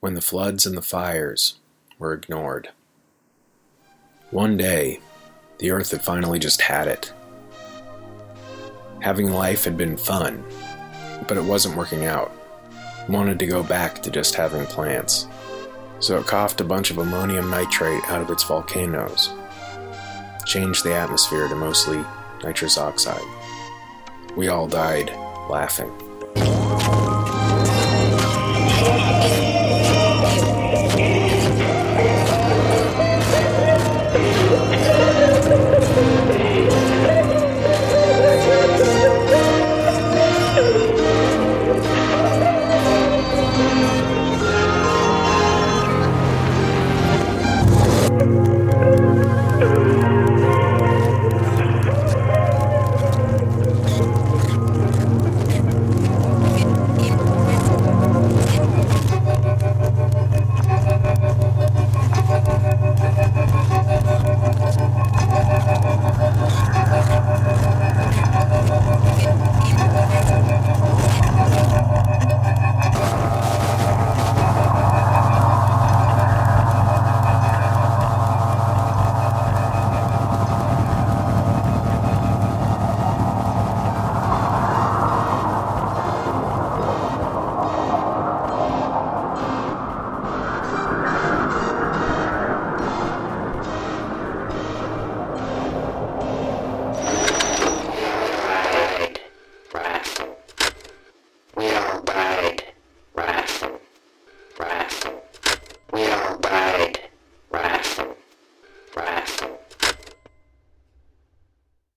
when the floods and the fires were ignored. One day, the earth had finally just had it. Having life had been fun, but it wasn't working out. It wanted to go back to just having plants. So it coughed a bunch of ammonium nitrate out of its volcanoes, changed the atmosphere to mostly nitrous oxide. We all died laughing.